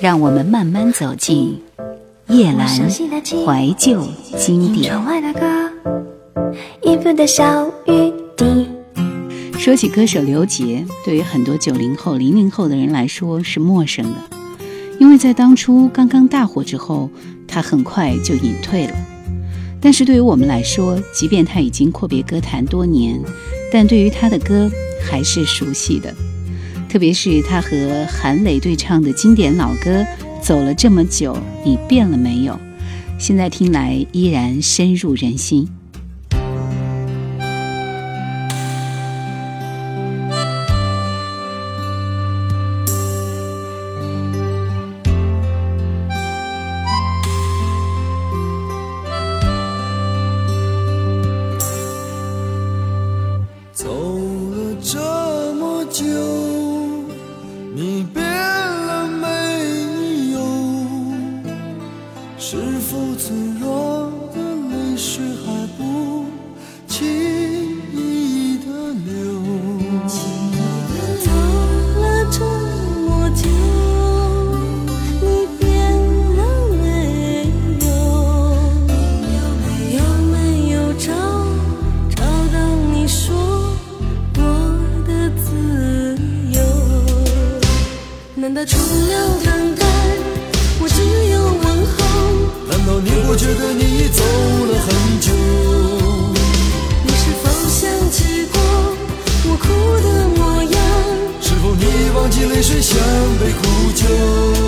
让我们慢慢走进夜阑怀旧经典。说起歌手刘杰，对于很多九零后、零零后的人来说是陌生的，因为在当初刚刚大火之后，他很快就隐退了。但是对于我们来说，即便他已经阔别歌坛多年，但对于他的歌还是熟悉的。特别是他和韩磊对唱的经典老歌《走了这么久，你变了没有》，现在听来依然深入人心。你泪水像杯苦酒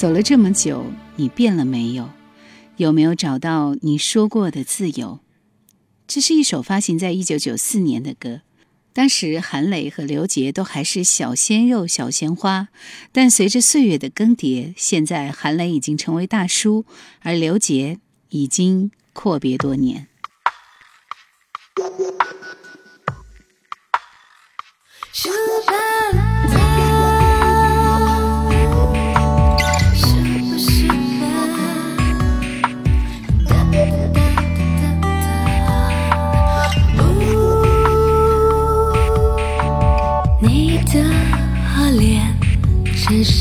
走了这么久，你变了没有？有没有找到你说过的自由？这是一首发行在一九九四年的歌。当时韩磊和刘杰都还是小鲜肉、小鲜花，但随着岁月的更迭，现在韩磊已经成为大叔，而刘杰已经阔别多年。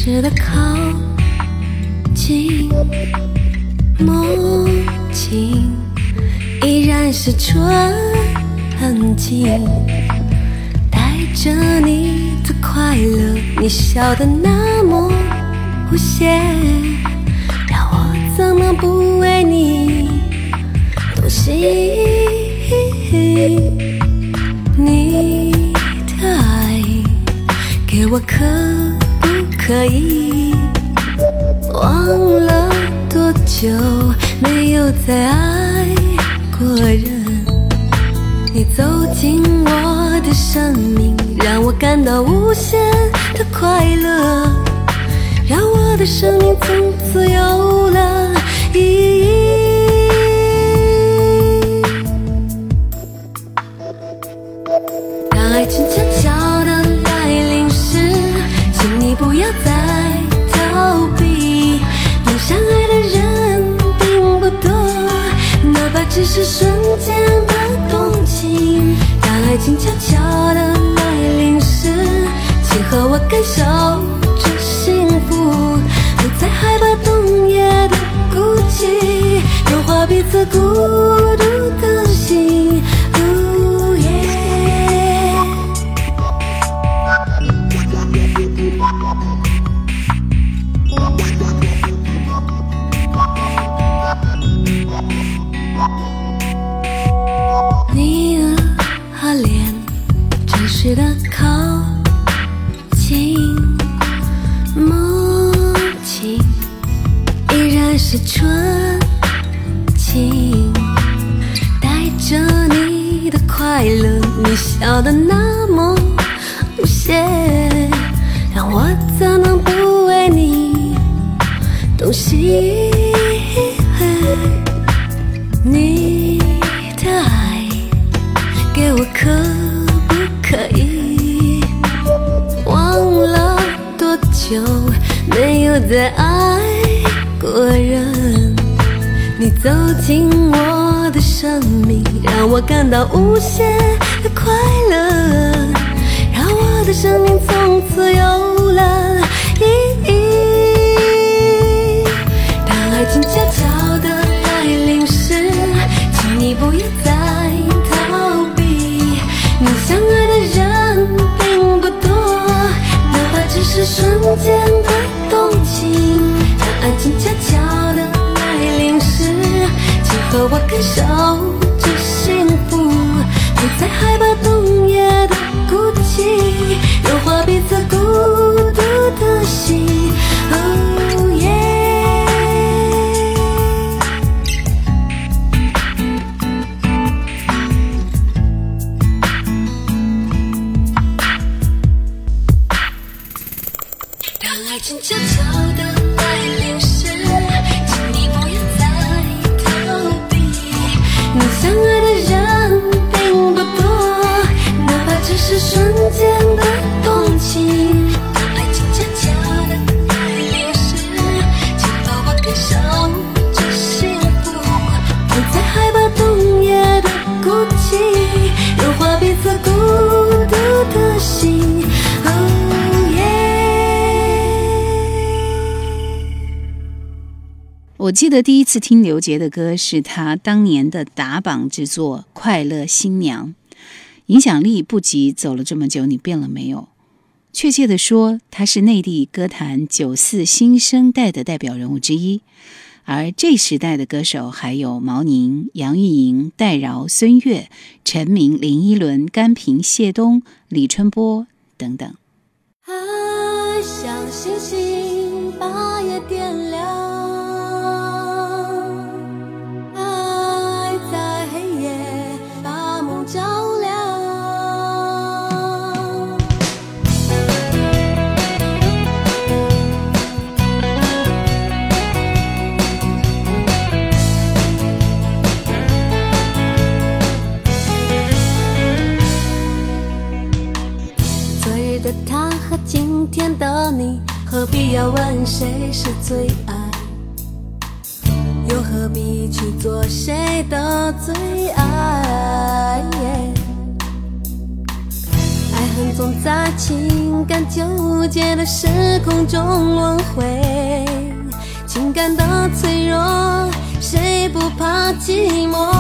实的靠近，梦境依然是纯净，带着你的快乐，你笑得那么无邪，让我怎么不为你再爱过人，你走进我的生命，让我感到无限的快乐，让我的生命从此有了只是瞬间的动情。当爱情悄悄的来临时，契合我感受着幸福，不再害怕冬夜的孤寂，融化彼此孤独的心。的靠近，梦境依然是纯净，带着你的快乐，你笑得那么无邪，让我怎能不为你动心？就没有再爱过人，你走进我的生命，让我感到无限的快乐，让我的生命从此有了瞬间的动情，当爱情悄悄的来临时，请和我感受这幸福，不再害怕冬夜的孤寂，融化彼此孤我记得第一次听刘杰的歌是他当年的打榜之作《快乐新娘》，影响力不及《走了这么久，你变了没有》。确切地说，他是内地歌坛九四新生代的代表人物之一。而这时代的歌手还有毛宁、杨钰莹、戴娆、孙悦、陈明、林依轮、甘萍、谢东、李春波等等。啊，像星星，把夜点。问谁是最爱，又何必去做谁的最爱？爱恨总在情感纠结的时空中轮回，情感的脆弱，谁不怕寂寞？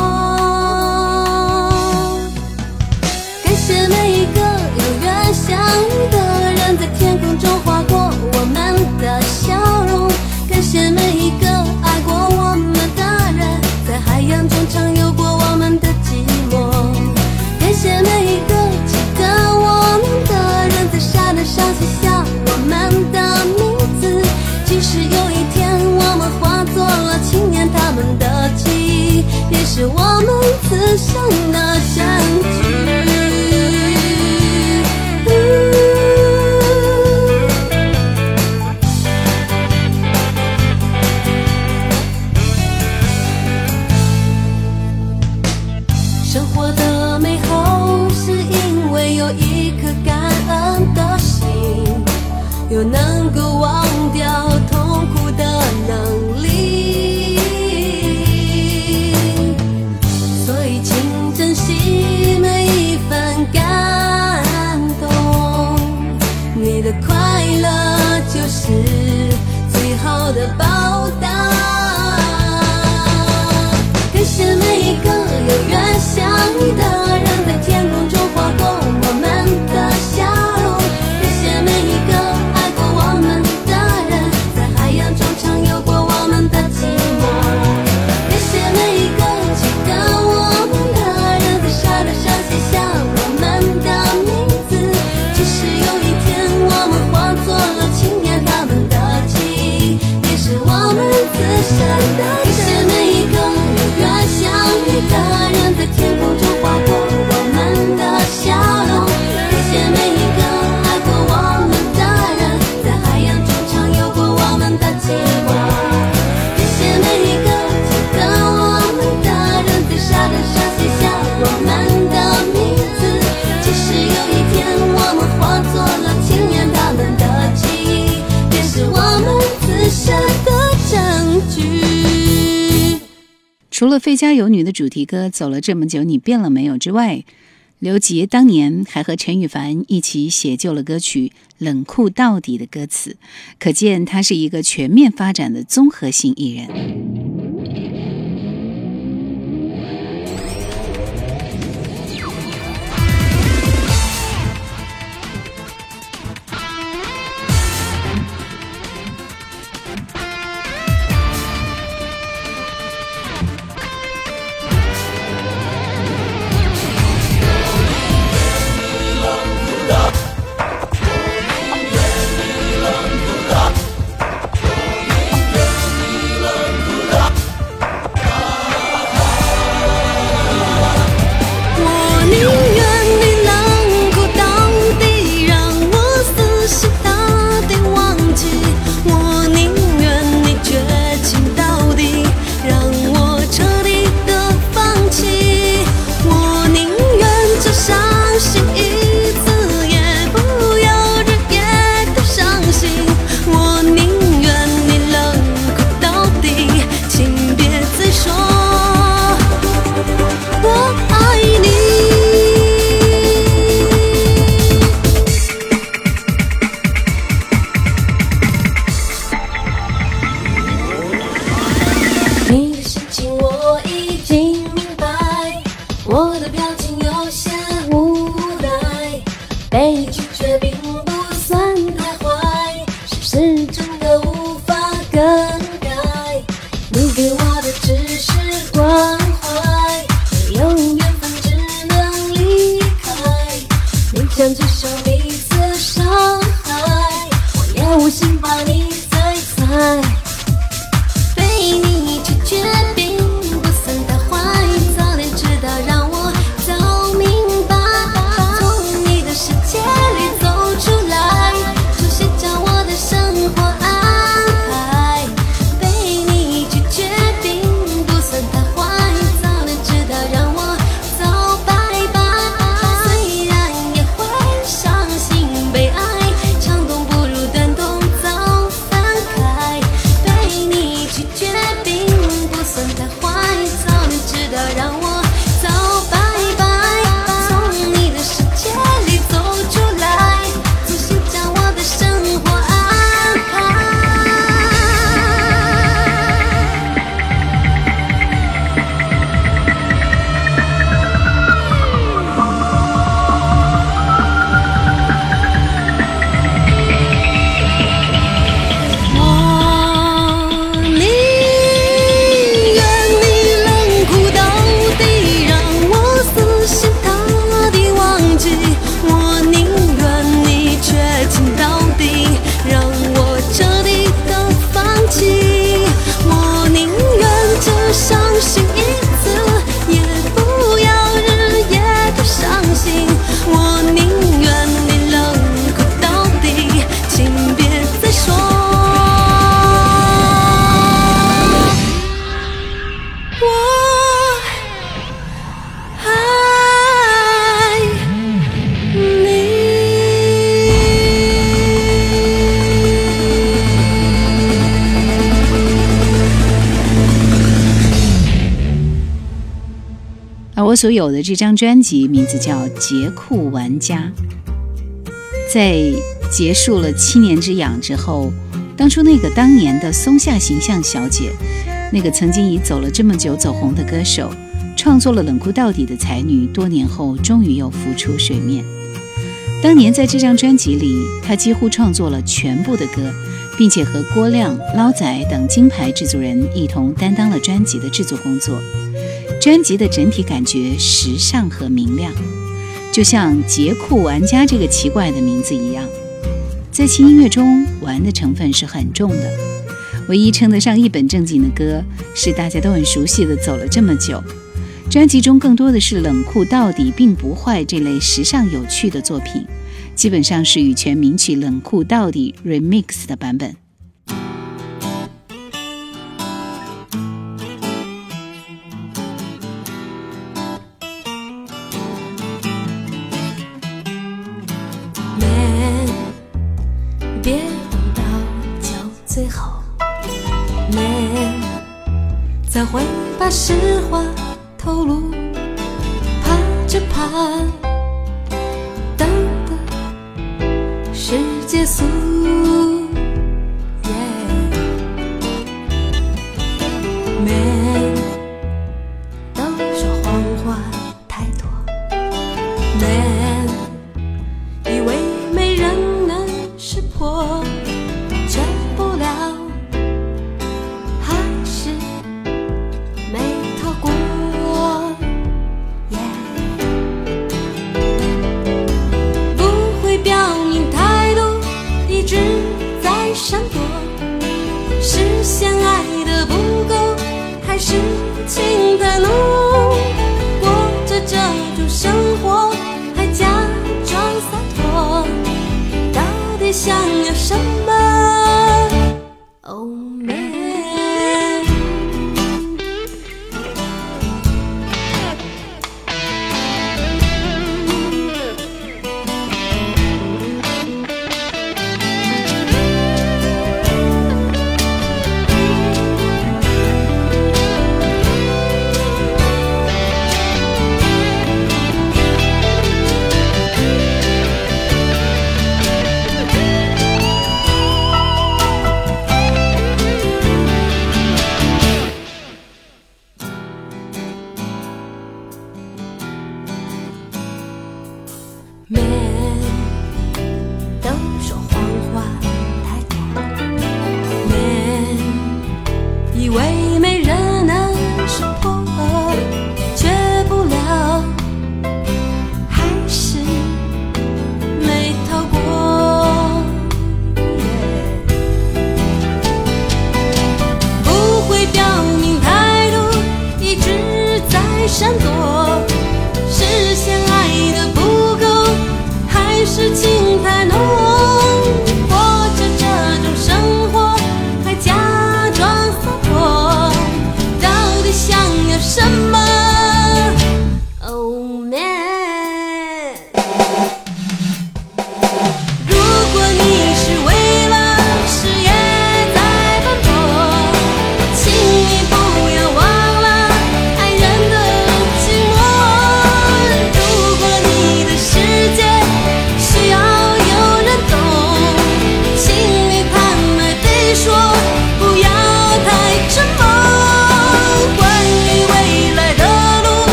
是我们此生的相除了费家有女的主题歌《走了这么久你变了没有》之外，刘杰当年还和陈羽凡一起写就了歌曲《冷酷到底》的歌词，可见他是一个全面发展的综合性艺人。像只手臂。所有的这张专辑名字叫《杰库玩家》。在结束了七年之痒之后，当初那个当年的松下形象小姐，那个曾经已走了这么久走红的歌手，创作了冷酷到底的才女，多年后终于又浮出水面。当年在这张专辑里，她几乎创作了全部的歌，并且和郭亮、捞仔等金牌制作人一同担当了专辑的制作工作。专辑的整体感觉时尚和明亮，就像“杰库玩家”这个奇怪的名字一样，在其音乐中玩的成分是很重的。唯一称得上一本正经的歌是大家都很熟悉的《走了这么久》。专辑中更多的是冷酷到底并不坏这类时尚有趣的作品，基本上是羽泉名曲《冷酷到底》remix 的版本。